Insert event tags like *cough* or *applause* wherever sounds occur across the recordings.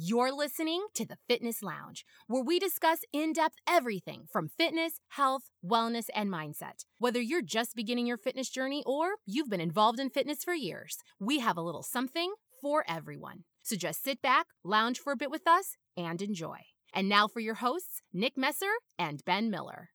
You're listening to the Fitness Lounge, where we discuss in depth everything from fitness, health, wellness, and mindset. Whether you're just beginning your fitness journey or you've been involved in fitness for years, we have a little something for everyone. So just sit back, lounge for a bit with us, and enjoy. And now for your hosts, Nick Messer and Ben Miller.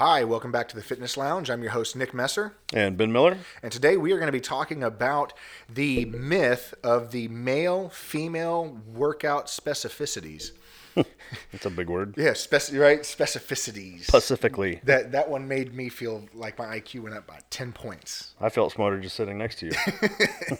Hi, welcome back to the Fitness Lounge. I'm your host, Nick Messer. And Ben Miller. And today we are going to be talking about the myth of the male female workout specificities. *laughs* That's a big word. Yeah, speci- right? Specificities. Specifically. That, that one made me feel like my IQ went up by 10 points. I felt smarter just sitting next to you. *laughs*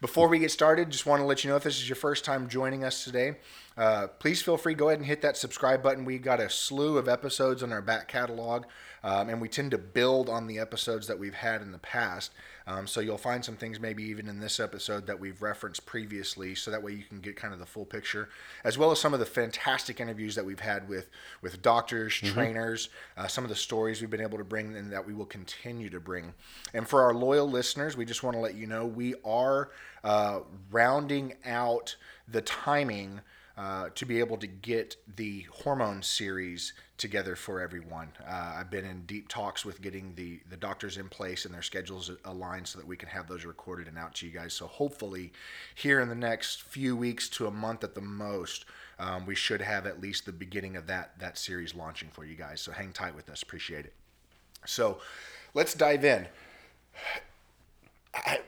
Before we get started, just want to let you know if this is your first time joining us today, uh, please feel free go ahead and hit that subscribe button. We got a slew of episodes on our back catalog, um, and we tend to build on the episodes that we've had in the past. Um, so you'll find some things maybe even in this episode that we've referenced previously, so that way you can get kind of the full picture, as well as some of the fantastic interviews that we've had with with doctors, mm-hmm. trainers, uh, some of the stories we've been able to bring, and that we will continue to bring. And for our loyal listeners, we just want to let you know we are uh, rounding out the timing uh, to be able to get the hormone series together for everyone. Uh, I've been in deep talks with getting the, the doctors in place and their schedules aligned so that we can have those recorded and out to you guys. So hopefully, here in the next few weeks to a month at the most, um, we should have at least the beginning of that that series launching for you guys. So hang tight with us. Appreciate it. So let's dive in. I,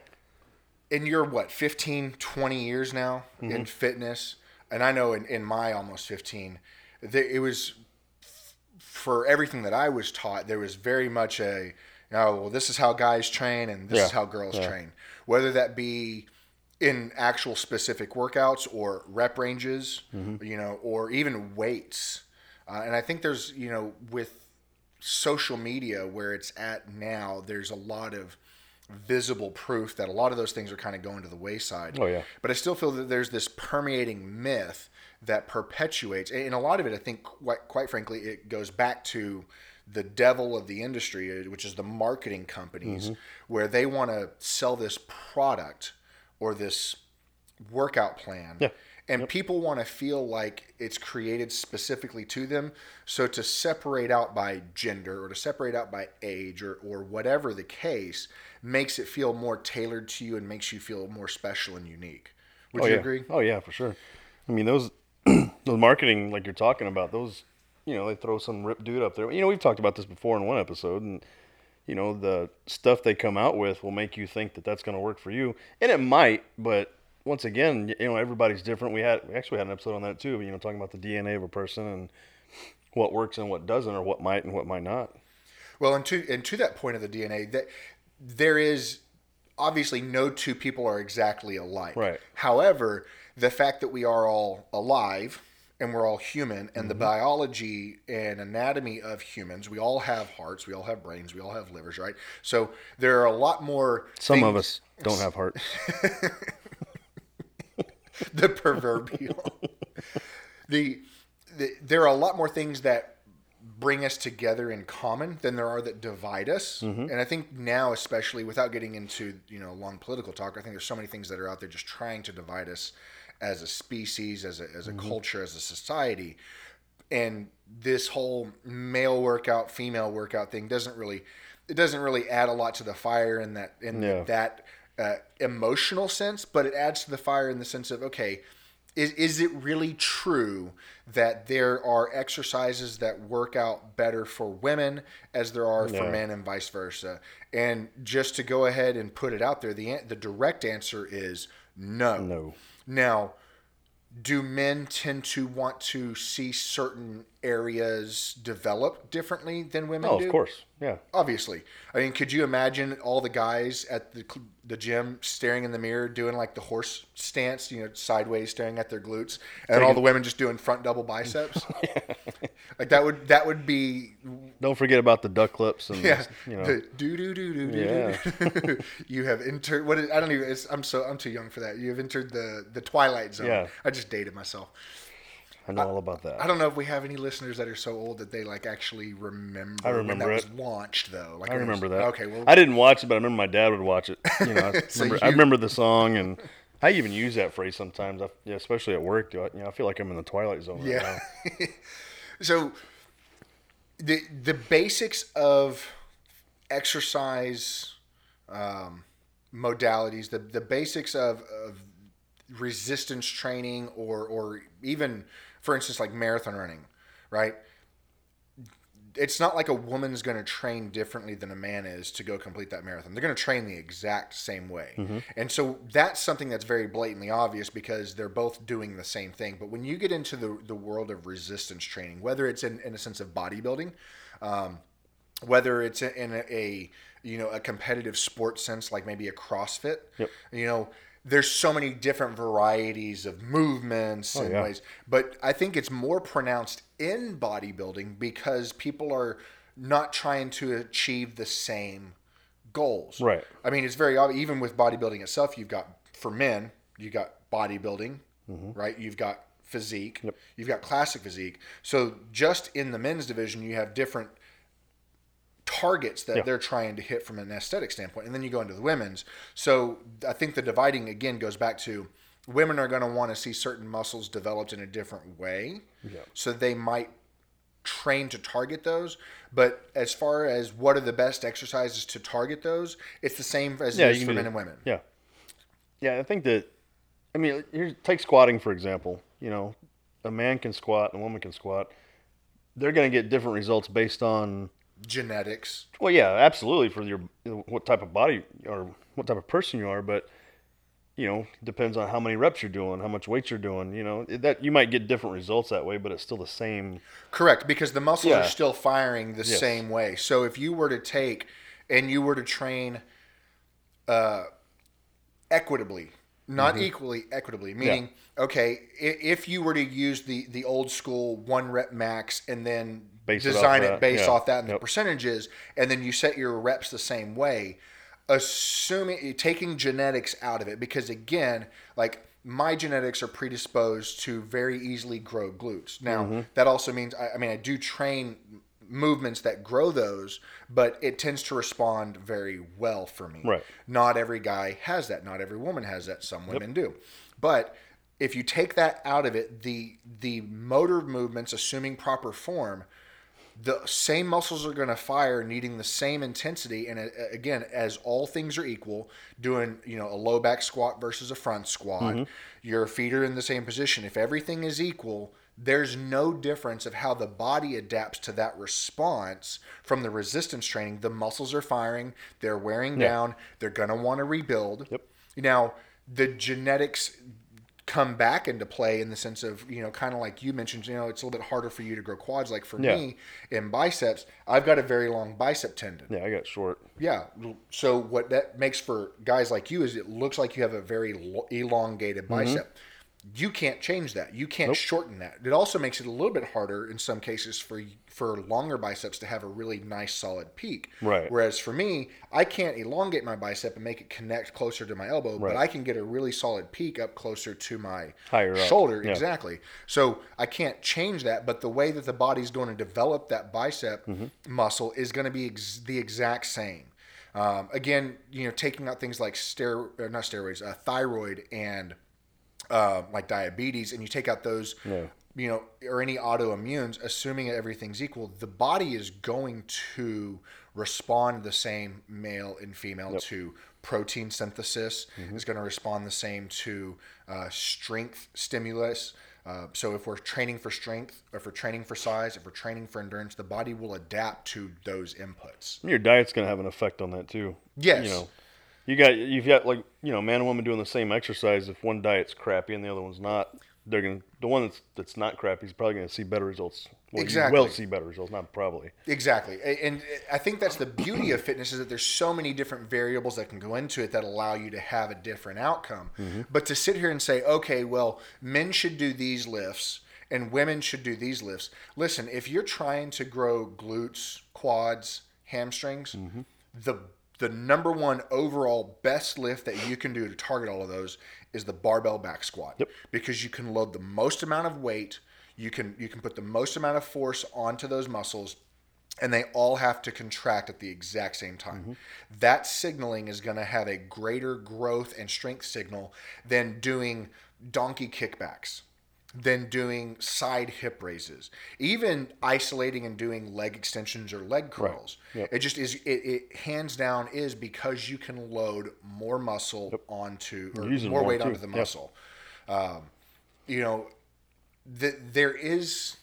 in your what 15 20 years now mm-hmm. in fitness and i know in, in my almost 15 it was for everything that i was taught there was very much a oh well this is how guys train and this yeah. is how girls yeah. train whether that be in actual specific workouts or rep ranges mm-hmm. you know or even weights uh, and i think there's you know with social media where it's at now there's a lot of visible proof that a lot of those things are kind of going to the wayside. Oh yeah. But I still feel that there's this permeating myth that perpetuates, and a lot of it, I think, quite, quite frankly, it goes back to the devil of the industry, which is the marketing companies, mm-hmm. where they want to sell this product or this workout plan. Yeah and yep. people want to feel like it's created specifically to them so to separate out by gender or to separate out by age or, or whatever the case makes it feel more tailored to you and makes you feel more special and unique would oh, you yeah. agree oh yeah for sure i mean those *clears throat* those marketing like you're talking about those you know they throw some rip dude up there you know we've talked about this before in one episode and you know the stuff they come out with will make you think that that's going to work for you and it might but once again, you know, everybody's different. We had we actually had an episode on that too. You know, talking about the DNA of a person and what works and what doesn't, or what might and what might not. Well, and to and to that point of the DNA, that there is obviously no two people are exactly alike. Right. However, the fact that we are all alive and we're all human and mm-hmm. the biology and anatomy of humans we all have hearts we all have brains we all have livers right so there are a lot more some things... of us don't have hearts *laughs* *laughs* the proverbial. the, the there are a lot more things that bring us together in common than there are that divide us. Mm-hmm. And I think now, especially without getting into you know long political talk, I think there's so many things that are out there just trying to divide us as a species, as a as a mm-hmm. culture, as a society. And this whole male workout, female workout thing doesn't really it doesn't really add a lot to the fire in that in yeah. that uh, emotional sense, but it adds to the fire in the sense of okay, is is it really true that there are exercises that work out better for women as there are for men and vice versa? And just to go ahead and put it out there, the the direct answer is no. No. Now, do men tend to want to see certain areas develop differently than women oh, do? of course. Yeah. Obviously. I mean, could you imagine all the guys at the the gym staring in the mirror doing like the horse stance, you know, sideways staring at their glutes and all the women just doing front double biceps? *laughs* like that would that would be don't forget about the duck clips and *laughs* Yeah, you know. the do do do do. Yeah. do. *laughs* you have entered. What is, I don't even. It's, I'm so. I'm too young for that. You have entered the the twilight zone. Yeah. I just dated myself. I know all about that. I don't know if we have any listeners that are so old that they like actually remember. I when remember that it. was launched though. Like I it was- remember that. Okay, well, I didn't watch it, but I remember my dad would watch it. You know, I, *laughs* So remember, I remember the song, and I even use that phrase sometimes. I, yeah, especially at work. Do I, you know, I feel like I'm in the twilight zone. Right Yeah. now. so the the basics of exercise um, modalities, the the basics of, of resistance training, or or even, for instance, like marathon running, right? It's not like a woman's going to train differently than a man is to go complete that marathon. They're going to train the exact same way. And so that's something that's very blatantly obvious because they're both doing the same thing. But when you get into the, the world of resistance training, whether it's in, in a sense of bodybuilding, um, whether it's in a, a you know a competitive sports sense like maybe a CrossFit, Yep. you know there's so many different varieties of movements oh, and yeah. ways, but I think it's more pronounced in bodybuilding because people are not trying to achieve the same goals. Right. I mean, it's very obvious. Even with bodybuilding itself, you've got for men, you've got bodybuilding, mm-hmm. right? You've got physique, you've got classic physique. So just in the men's division, you have different targets that Yeah. they're trying to hit from an aesthetic standpoint, and then you go into the women's. So I think the dividing again goes back to women are going to want to see certain muscles developed in a different way. Yeah. So they might train to target those. But as far as what are the best exercises to target those, it's the same as Yeah, it is for men and women. Yeah. Yeah, I think that. I mean, here's take squatting for example. You know, a man can squat and a woman can squat. They're going to get different results based on Genetics. Well, yeah, absolutely for your what type of body or what type of person you are, but you know, depends on how many reps you're doing, how much weight you're doing. You know, that you might get different results that way, but it's still the same. Correct, because the muscles Yeah. are still firing the Yes. same way. So if you were to take and you were to train uh, equitably, not Mm-hmm. equally, equitably, meaning, okay, if you were to use the, the old school one rep max and then Base design it, that, based yeah. off that and the percentages, and then you set your reps the same way, assuming taking genetics out of it, because again, like my genetics are predisposed to very easily grow glutes. Now, Mm-hmm. that also means, I, I mean, I do train movements that grow those, but it tends to respond very well for me. Right. Not every guy has that. Not every woman has that. Some women do. But if you take that out of it, the the motor movements, assuming proper form, the same muscles are going to fire needing the same intensity and uh, again as all things are equal doing you know a low back squat versus a front squat your feet are in the same position. If everything is equal there's no difference of how the body adapts to that response from the resistance training. The muscles are firing they're wearing down they're going to want to rebuild. Yep. now the genetics come back into play in the sense of you know kind of like you mentioned you know it's a little bit harder for you to grow quads. Like for Yeah. me in biceps i've got a very long bicep tendon. Yeah, I got short. yeah. So what that makes for guys like you is it looks like you have a very elongated mm-hmm. bicep you can't change that you can't shorten that it also makes it a little bit harder in some cases for for longer biceps to have a really nice solid peak Right. whereas for me i can't elongate my bicep and make it connect closer to my elbow but I can get a really solid peak up closer to my Higher shoulder. yeah. Exactly. So I can't change that, but the way that the body's going to develop that bicep Mm-hmm. muscle is going to be ex- the exact same. Um, again, you know, taking out things like stero- or not steroids, uh, thyroid, and uh, like diabetes, and you take out those, Yeah. you know, or any autoimmunes, assuming everything's equal, the body is going to respond the same male and female to protein synthesis. Is going to respond the same to uh, strength stimulus. Uh, so if we're training for strength, or if we're training for size, if we're training for endurance, the body will adapt to those inputs. Your diet's going to have an effect on that too. Yes. You know, you got you've got like you know man and woman doing the same exercise. If one diet's crappy and the other one's not, they're gonna the one that's that's not crappy is probably gonna see better results. Well, Exactly. You will see better results, not probably. Exactly. And I think that's the beauty of fitness is that there's so many different variables that can go into it that allow you to have a different outcome. But to sit here and say, okay, well, men should do these lifts and women should do these lifts. Listen, if you're trying to grow glutes, quads, hamstrings, Mm-hmm. the the number one overall best lift that you can do to target all of those is the barbell back squat. Yep. Because you can load the most amount of weight, you can you can put the most amount of force onto those muscles and they all have to contract at the exact same time. Mm-hmm. That signaling is going to have a greater growth and strength signal than doing donkey kickbacks, than doing side hip raises, even isolating and doing leg extensions or leg curls. Yep. It just is. It, it hands down is because you can load more muscle onto or more weight too. onto the Yep. muscle. Um, you know, th- there is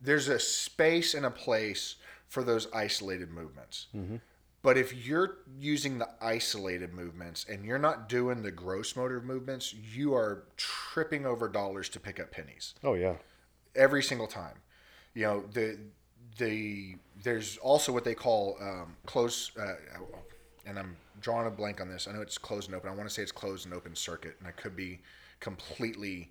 there's a space and a place for those isolated movements. But if you're using the isolated movements and you're not doing the gross motor movements, you are tripping over dollars to pick up pennies Oh yeah. every single time. You know the the there's also what they call um, close, uh, and I'm drawing a blank on this. I know it's closed and open. I want to say it's closed and open circuit, and I could be completely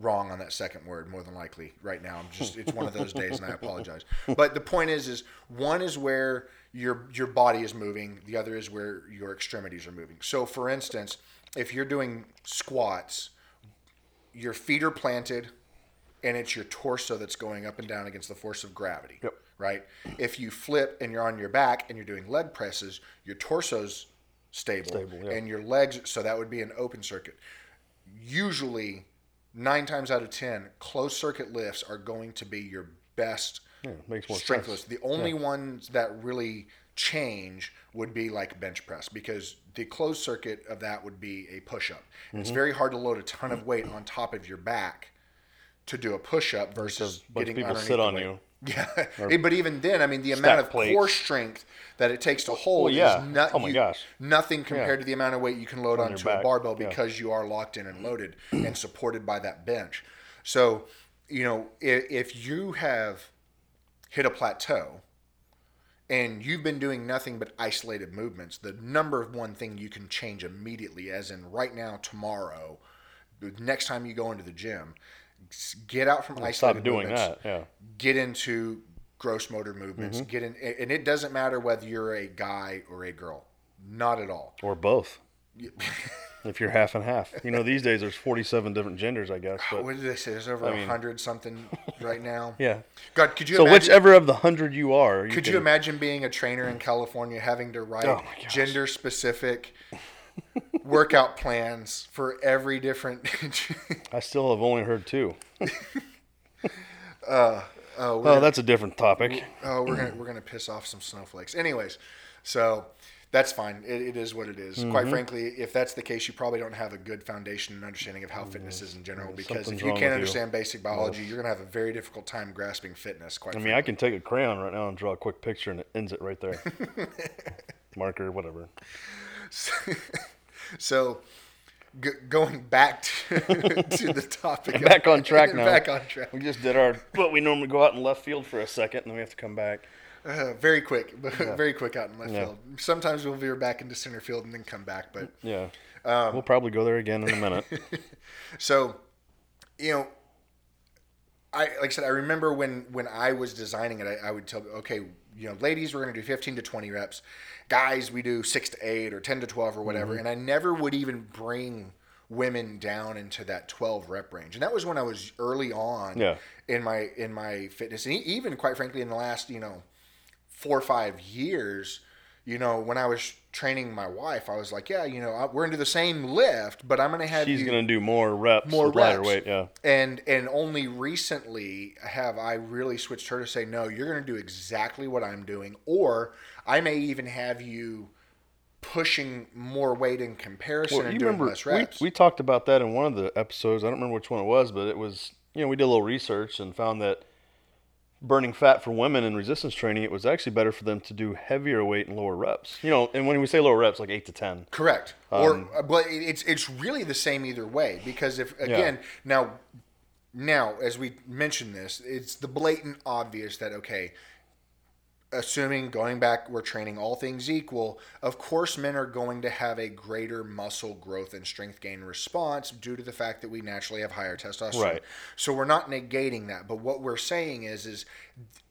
wrong on that second word. More than likely, right now, I'm just it's one of those days, and I *laughs* apologize. But the point is, is one is where your your body is moving, the other is where your extremities are moving. So, for instance, if you're doing squats, your feet are planted and it's your torso that's going up and down against the force of gravity. Yep. Right? If you flip and you're on your back and you're doing leg presses, your torso's stable, Stable, yeah. and your legs, so that would be an open circuit. Usually, nine times out of 10, closed circuit lifts are going to be your best Yeah, makes more strength sense. lifts. The only ones that really change would be like bench press because the closed circuit of that would be a push up. Mm-hmm. It's very hard to load a ton of weight on top of your back to do a push up versus of getting people sit on weight. you. *laughs* Yeah, but even then, I mean, the amount of plates. core strength that it takes to hold Well, yeah. is not, Oh my you- gosh. nothing compared to the amount of weight you can load On onto a barbell yeah. because you are locked in and *clears throat* loaded and supported by that bench. So, you know, if, if you have hit a plateau and you've been doing nothing but isolated movements, the number one thing you can change immediately, as in right now, tomorrow, next time you go into the gym, get out from isolated Stop doing movements that. Yeah. get into gross motor movements Mm-hmm. get in and it doesn't matter whether you're a guy or a girl not at all Or both. *laughs* if you're half and half. You know, these days there's 47 different genders, I guess. But *sighs* what did they say there's over a mean- hundred something *laughs* right now yeah. god could you So imagine whichever of the hundred you are, you could can, you imagine being a trainer in california having to write Oh gender specific workout plans for every different I still have only heard two. oh, *laughs* we're Oh, that's a different topic. oh we're gonna we're gonna piss off some snowflakes anyways so that's fine it, it is what it is. Mm-hmm. quite frankly if that's the case you probably don't have a good foundation and understanding of how mm, fitness is in general because if you can't with you. understand basic biology you're gonna have a very difficult time grasping fitness quite I mean, frankly. I can take a crayon right now and draw a quick picture, and it ends it right there. *laughs* Marker, whatever. *laughs* so g- going back to, *laughs* to the topic of- Back on track *laughs* now. back on track We just did our what we normally go out in left field for a second, and then we have to come back. uh, very quick very quick out in left Yeah. field sometimes we'll veer back into center field and then come back but Yeah. Um, we'll probably go there again in a minute. So, you know, I like I said, I remember when when I was designing it, I, I would tell okay, you know, ladies, we're going to do 15 to 20 reps. Guys, we do six to eight or 10 to 12 or whatever. Mm-hmm. And I never would even bring women down into that 12 rep range. And that was when I was early on Yeah. in my in my fitness, and even quite frankly, in the last you know four or five years, you know, when I was training my wife, I was like, yeah, you know, I- we're into the same lift, but I'm going to have She's you gonna do more reps, more reps. weight. Yeah. And and only recently have I really switched her to say, no, you're going to do exactly what I'm doing, or I may even have you pushing more weight in comparison Well, and you doing remember less we, we talked about that in one of the episodes. I don't remember which one it was, but it was you know we did a little research and found that burning fat for women in resistance training it was actually better for them to do heavier weight and lower reps. You know, and when we say lower reps, like eight to ten. Correct. Um, or but it's it's really the same either way because if again now now as we mentioned this, it's the blatant obvious that okay, assuming going back, we're training all things equal. Of course, men are going to have a greater muscle growth and strength gain response due to the fact that we naturally have higher testosterone. Right. So we're not negating that, but what we're saying is, is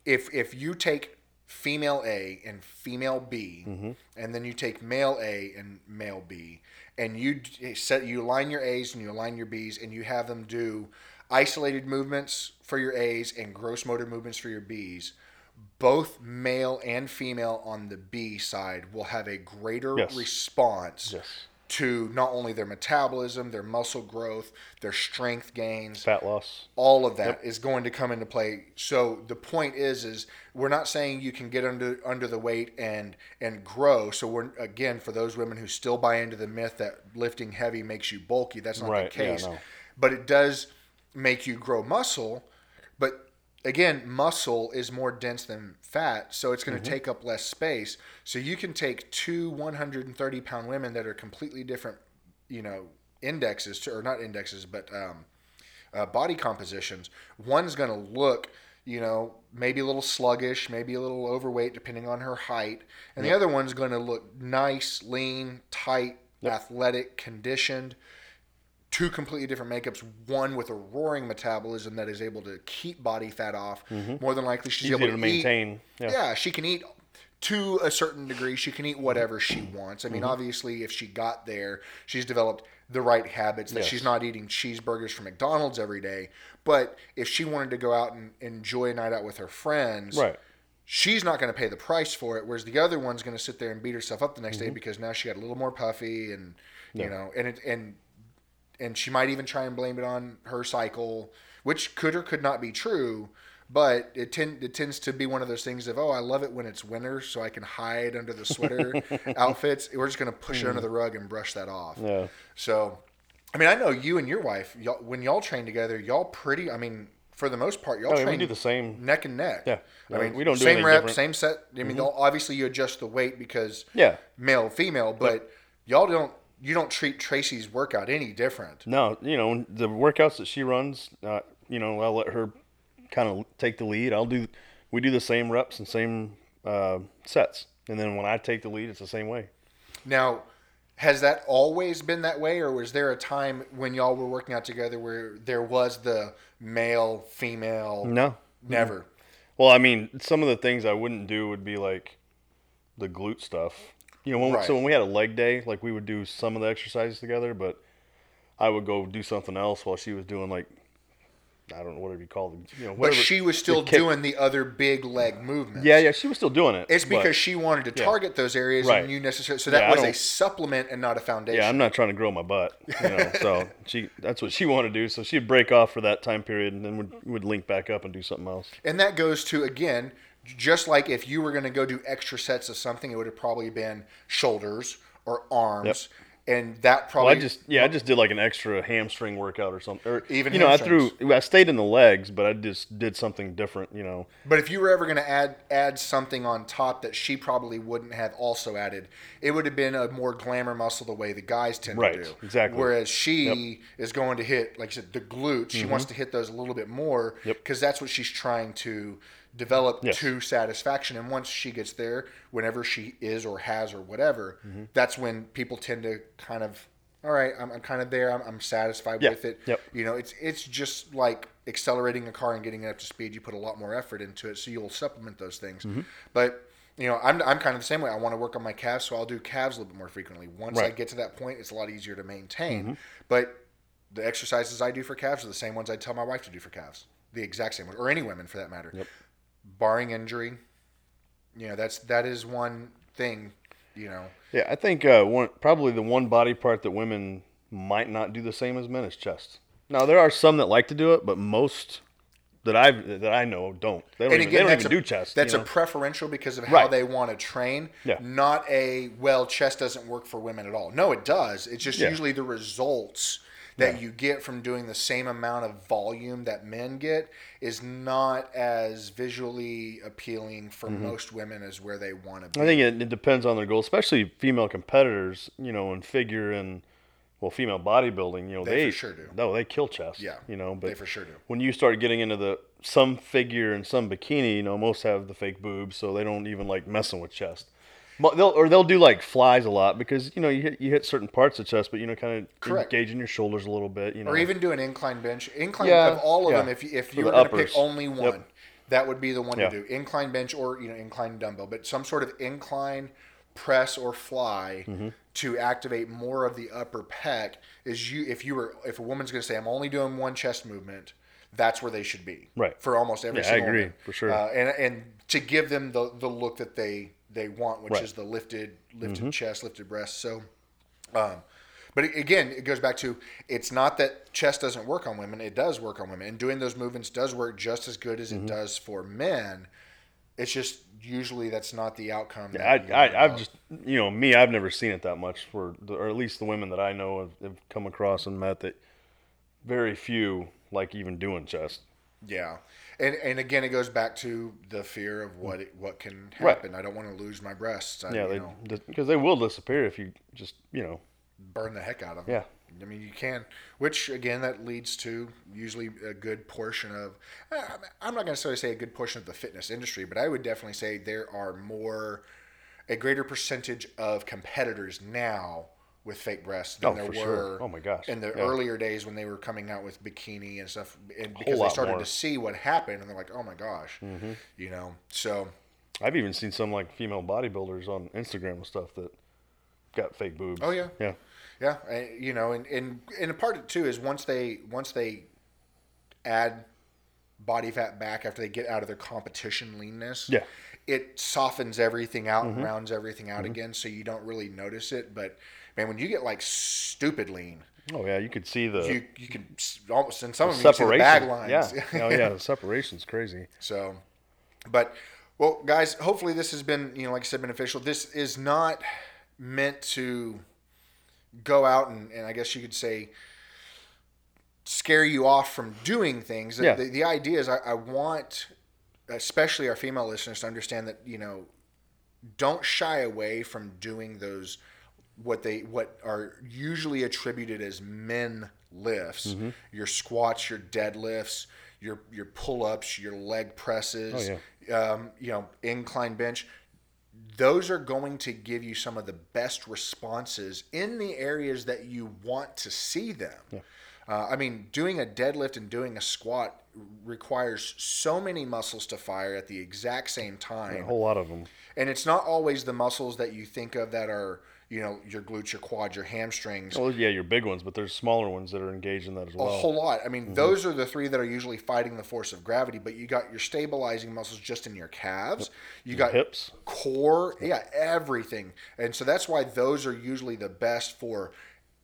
if if you take female A and female B, mm-hmm. and then you take male A and male B, and you set you line your A's and you align your B's, and you have them do isolated movements for your A's and gross motor movements for your B's. Both male and female on the B side will have a greater Yes. response Yes. to not only their metabolism, their muscle growth, their strength gains, Fat loss. all of that is going to come into play. So the point is, is we're not saying you can get under under the weight and and grow. So we're again for those women who still buy into the myth that lifting heavy makes you bulky. That's not Right, the yeah, case. no. But it does make you grow muscle. But again, muscle is more dense than fat, so it's going Mm-hmm. to take up less space. So you can take two 130 pound women that are completely different, you know, indexes to, or not indexes, but um, uh, body compositions. One's going to look, you know, maybe a little sluggish, maybe a little overweight, depending on her height, and the other one's going to look nice, lean, tight, athletic, conditioned. Two completely different makeups. One with a roaring metabolism that is able to keep body fat off. More than likely, she's Easier able to eat- maintain. yeah. Yeah. she can eat to a certain degree. She can eat whatever she wants. I mean, Mm-hmm. obviously, if she got there, she's developed the right habits that Yes. she's not eating cheeseburgers from McDonald's every day. But if she wanted to go out and enjoy a night out with her friends, Right. she's not going to pay the price for it. Whereas the other one's going to sit there and beat herself up the next Mm-hmm. day because now she got a little more puffy and you know, and it and and she might even try and blame it on her cycle, which could or could not be true. But it, tend, it tends to be one of those things of, oh, I love it when it's winter so I can hide under the sweater *laughs* outfits. We're just going to push it under the rug and brush that off. Hmm. Yeah. So, I mean, I know you and your wife, y'all, when y'all train together, y'all pretty, I mean, for the most part, y'all I mean, we train do the same. neck and neck. Yeah. I mean, we don't do same rep, different. same set. I mean, obviously you adjust the weight because Yeah. male, female, but y'all don't, you don't treat Tracy's workout any different. No, you know the workouts that she runs. Uh, you know, I'll let her kind of take the lead. I'll do. We do the same reps and same uh, sets, and then when I take the lead, it's the same way. Now, has that always been that way, or was there a time when y'all were working out together where there was the male, female? No. Never. Well, I mean, some of the things I wouldn't do would be like the glute stuff. You know, when Right. so when we had a leg day, like we would do some of the exercises together, but I would go do something else while she was doing like I don't know whatever you call them. You know, But she was still the doing the other big leg movements. Yeah, yeah, she was still doing it. It's but- because she wanted to yeah. target those areas, Right. and you necessarily. So that Yeah, was a supplement and not a foundation. Yeah, I'm not trying to grow my butt. You know, *laughs* so she that's what she wanted to do. So she'd break off for that time period and then would would link back up and do something else. And that goes to again, just like if you were going to go do extra sets of something, it would have probably been shoulders or arms, and that Well, probably I just yeah, I just did like an extra hamstring workout or something. Or Even you know, I threw I stayed in the legs, but I just did something different. You know, But if you were ever going to add add something on top that she probably wouldn't have also added, it would have been a more glamour muscle the way the guys tend Right, to do. exactly. Whereas she is going to hit, like I said, the glutes. She wants to hit those a little bit more Mm-hmm. Yep. because that's what she's trying to develop Yes. to satisfaction. And once she gets there, whenever she is or has or whatever, Mm-hmm. that's when people tend to kind of. All right, I'm, I'm kind of there. I'm, I'm satisfied Yeah, with it. yep. You know, it's it's just like accelerating a car and getting it up to speed. You put a lot more effort into it, so you'll supplement those things. Mm-hmm. But you know, I'm, I'm kind of the same way. I want to work on my calves, so I'll do calves a little bit more frequently. Once I Right. Mm-hmm. get to that point, it's a lot easier to maintain. But the exercises I do for calves are the same ones I tell my wife to do for calves. The exact same ones, or any women for that matter. Yep. Barring injury, you know, that's that is one thing. You know, yeah, I think uh, one probably the one body part that women might not do the same as men is chest. Now there are some that like to do it, but most that I that I know don't. They don't, and even, they don't even a, do chest. That's you a preferential because of how Right. they want to train. Yeah. Not a well, chest doesn't work for women at all. No, it does. It's just Yeah. usually the results that you get from doing the same amount of volume that men get is not as visually appealing for most women as where they want to be. Mm-hmm. I think it, it depends on their goal, especially female competitors. You know, in figure and well, female bodybuilding. You know, They they, sure do. No, they kill chest. Yeah, you know, but they for sure do. when you start getting into the some figure and some bikini, you know, most have the fake boobs, so they don't even like messing with chest. They'll or they'll do like flies a lot because you know you hit you hit certain parts of chest, but you know kind of Correct. engaging your shoulders a little bit, you know. or even do an incline bench. Incline Yeah, of all of yeah. them. If you, if you were going to pick only Yep. one, that would be the one Yeah. to do. Incline bench or you know incline dumbbell, but some sort of incline press or fly Mm-hmm. to activate more of the upper pec is you. If you were if a woman's going to say I'm only doing one chest movement, that's where they should be. Right. For almost every Yeah, I agree, woman. for sure. Uh, and and to give them the the look that they they want, which Right. Mm-hmm. is the lifted lifted chest, lifted breast. So. Um, but again, it goes back to it's not that chest doesn't work on women; it does work on women, and doing those movements does work just as good Mm-hmm. as it does for men. It's just usually that's not the outcome. I, that you I, want. I've just, you know, me, I've never seen it that much for, the, or at least the women that I know have, have come across and met that very few like even doing chest. yeah, and and again, it goes back to the fear of what it, what can Right. happen. I don't want to lose my breasts. I, Yeah, you they, because they will disappear if you just, you know, burn the heck out of them. Yeah. I mean, you can, which again, that leads to usually a good portion of, I'm not going to necessarily say a good portion of the fitness industry, but I would definitely say there are more, a greater percentage of competitors now with fake breasts than Oh, there were sure. Oh, my gosh. in the Yeah. earlier days when they were coming out with bikini and stuff, and because they started more. Mm-hmm. to see what happened, and they're like, oh my gosh, you know, so I've even seen some like female bodybuilders on Instagram and stuff that got fake boobs. Oh, yeah. yeah, Yeah, I- you know, and and and a part of it too is once they once they add body fat back after they get out of their competition leanness, Yeah. it softens everything out and rounds everything out again, so you don't really notice it. But man, when you get like stupid lean, oh yeah, you could see the you you can almost in some of them you see the bag lines. Yeah, *laughs* oh yeah, the separation's crazy. So, but well, guys, hopefully this has been you know like I said beneficial. This is not meant to go out and, and I guess you could say scare you off from doing things. The- Yeah. The, the idea is I, I want especially our female listeners to understand that you know don't shy away from doing those what they what are usually attributed as men lifts Mm-hmm. your squats your deadlifts your your pull-ups your leg presses Oh, um, you know incline bench those are going to give you some of the best responses in the areas that you want to see them uh, I mean, doing a deadlift and doing a squat requires so many muscles to fire at the exact same time. A whole lot of them. And it's not always the muscles that you think of that are, you know, your glutes, your quads, your hamstrings. Well, yeah, your big ones, but there's smaller ones that are engaged in that as well. a whole lot. I mean, Mm-hmm. those are the three that are usually fighting the force of gravity, but you got your stabilizing muscles just in your calves. You got hips. core, yeah, everything. And so that's why those are usually the best for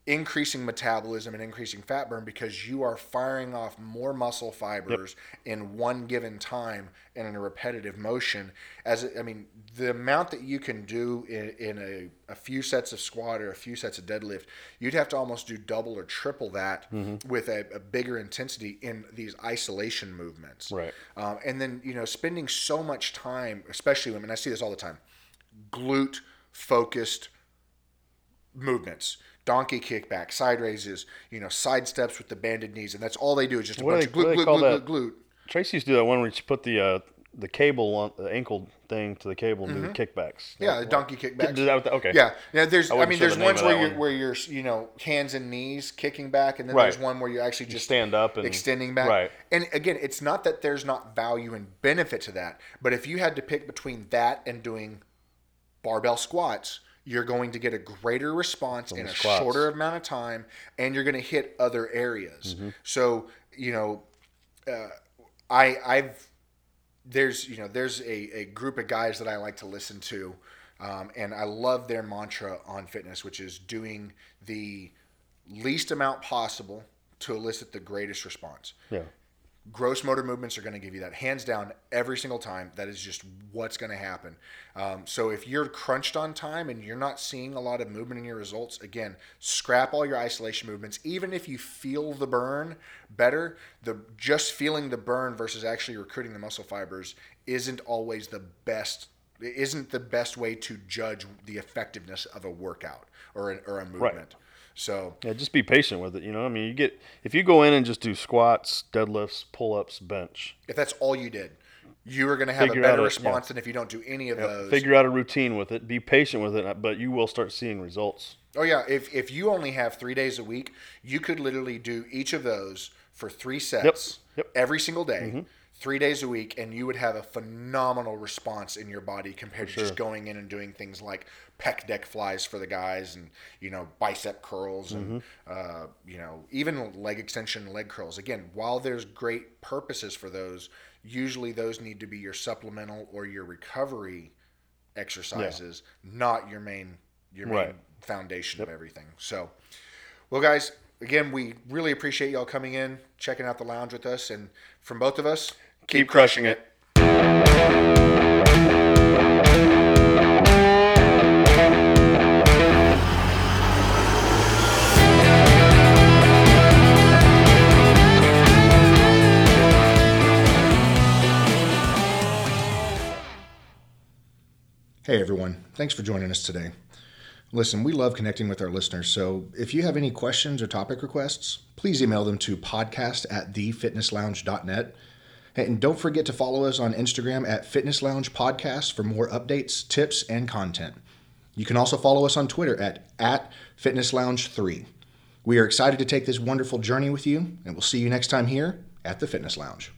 increasing metabolism and increasing fat burn because you are firing off more muscle fibers in one given time and in a repetitive motion as I mean the amount that you can do in, in a, a few sets of squat or a few sets of deadlift you'd have to almost do double or triple that Mm-hmm. with a, a bigger intensity in these isolation movements Right. um, and then you know spending so much time especially women I see this all the time glute focused movements donkey kickback side raises you know side steps with the banded knees and that's all they do is just a What bunch they- of glute glute glute, glute glute Tracy used to do that one where she put the uh, the cable on the ankle thing to the cable and do the kickbacks. Mm-hmm. yeah the donkey kickbacks Did that with the, okay. yeah yeah there's I, wasn't mean there's the ones where you're one. where you're you know hands and knees kicking back and then Right. there's one where you actually just stand up and extending back. Right. And again, it's not that there's not value and benefit to that, but if you had to pick between that and doing barbell squats, you're going to get a greater response in a squats. shorter amount of time, and you're going to hit other areas. Mm-hmm. So you know, uh, I I've there's you know there's a, a group of guys that I like to listen to, um, and I love their mantra on fitness, which is doing the least amount possible to elicit the greatest response. Yeah. Gross motor movements are going to give you that hands down every single time. That is just what's going to happen. Um, so if you're crunched on time and you're not seeing a lot of movement in your results, again, scrap all your isolation movements. Even if you feel the burn better, the just feeling the burn versus actually recruiting the muscle fibers isn't always the best. Isn't the best way to judge the effectiveness of a workout or, an, or a movement. So Yeah, just be patient with it. You know, I mean, you get if you go in and just do squats, deadlifts, pull ups, bench, if that's all you did, you are going to have Figure a better a- response than if you don't do any of those. figure out a routine with it. Be patient with it, but you will start seeing results. Oh yeah, if if you only have three days a week, you could literally do each of those for three sets Yep. every single day, mm-hmm. Three days a week, and you would have a phenomenal response in your body compared to just going in and doing things like pec deck flies for the guys, and you know bicep curls, and uh, you know even leg extension, leg curls. Again, while there's great purposes for those, usually those need to be your supplemental or your recovery exercises, not your main your main Right. foundation of everything. So, well, guys, again, we really appreciate y'all coming in, checking out the lounge with us, and from both of us, Keep crushing it. Hey, everyone. Thanks for joining us today. Listen, we love connecting with our listeners, so if you have any questions or topic requests, please email them to podcast at thefitnesslounge.net. And don't forget to follow us on Instagram at Fitness Lounge Podcast for more updates, tips, and content. You can also follow us on Twitter at, at Fitness Lounge 3. We are excited to take this wonderful journey with you, and we'll see you next time here at the Fitness Lounge.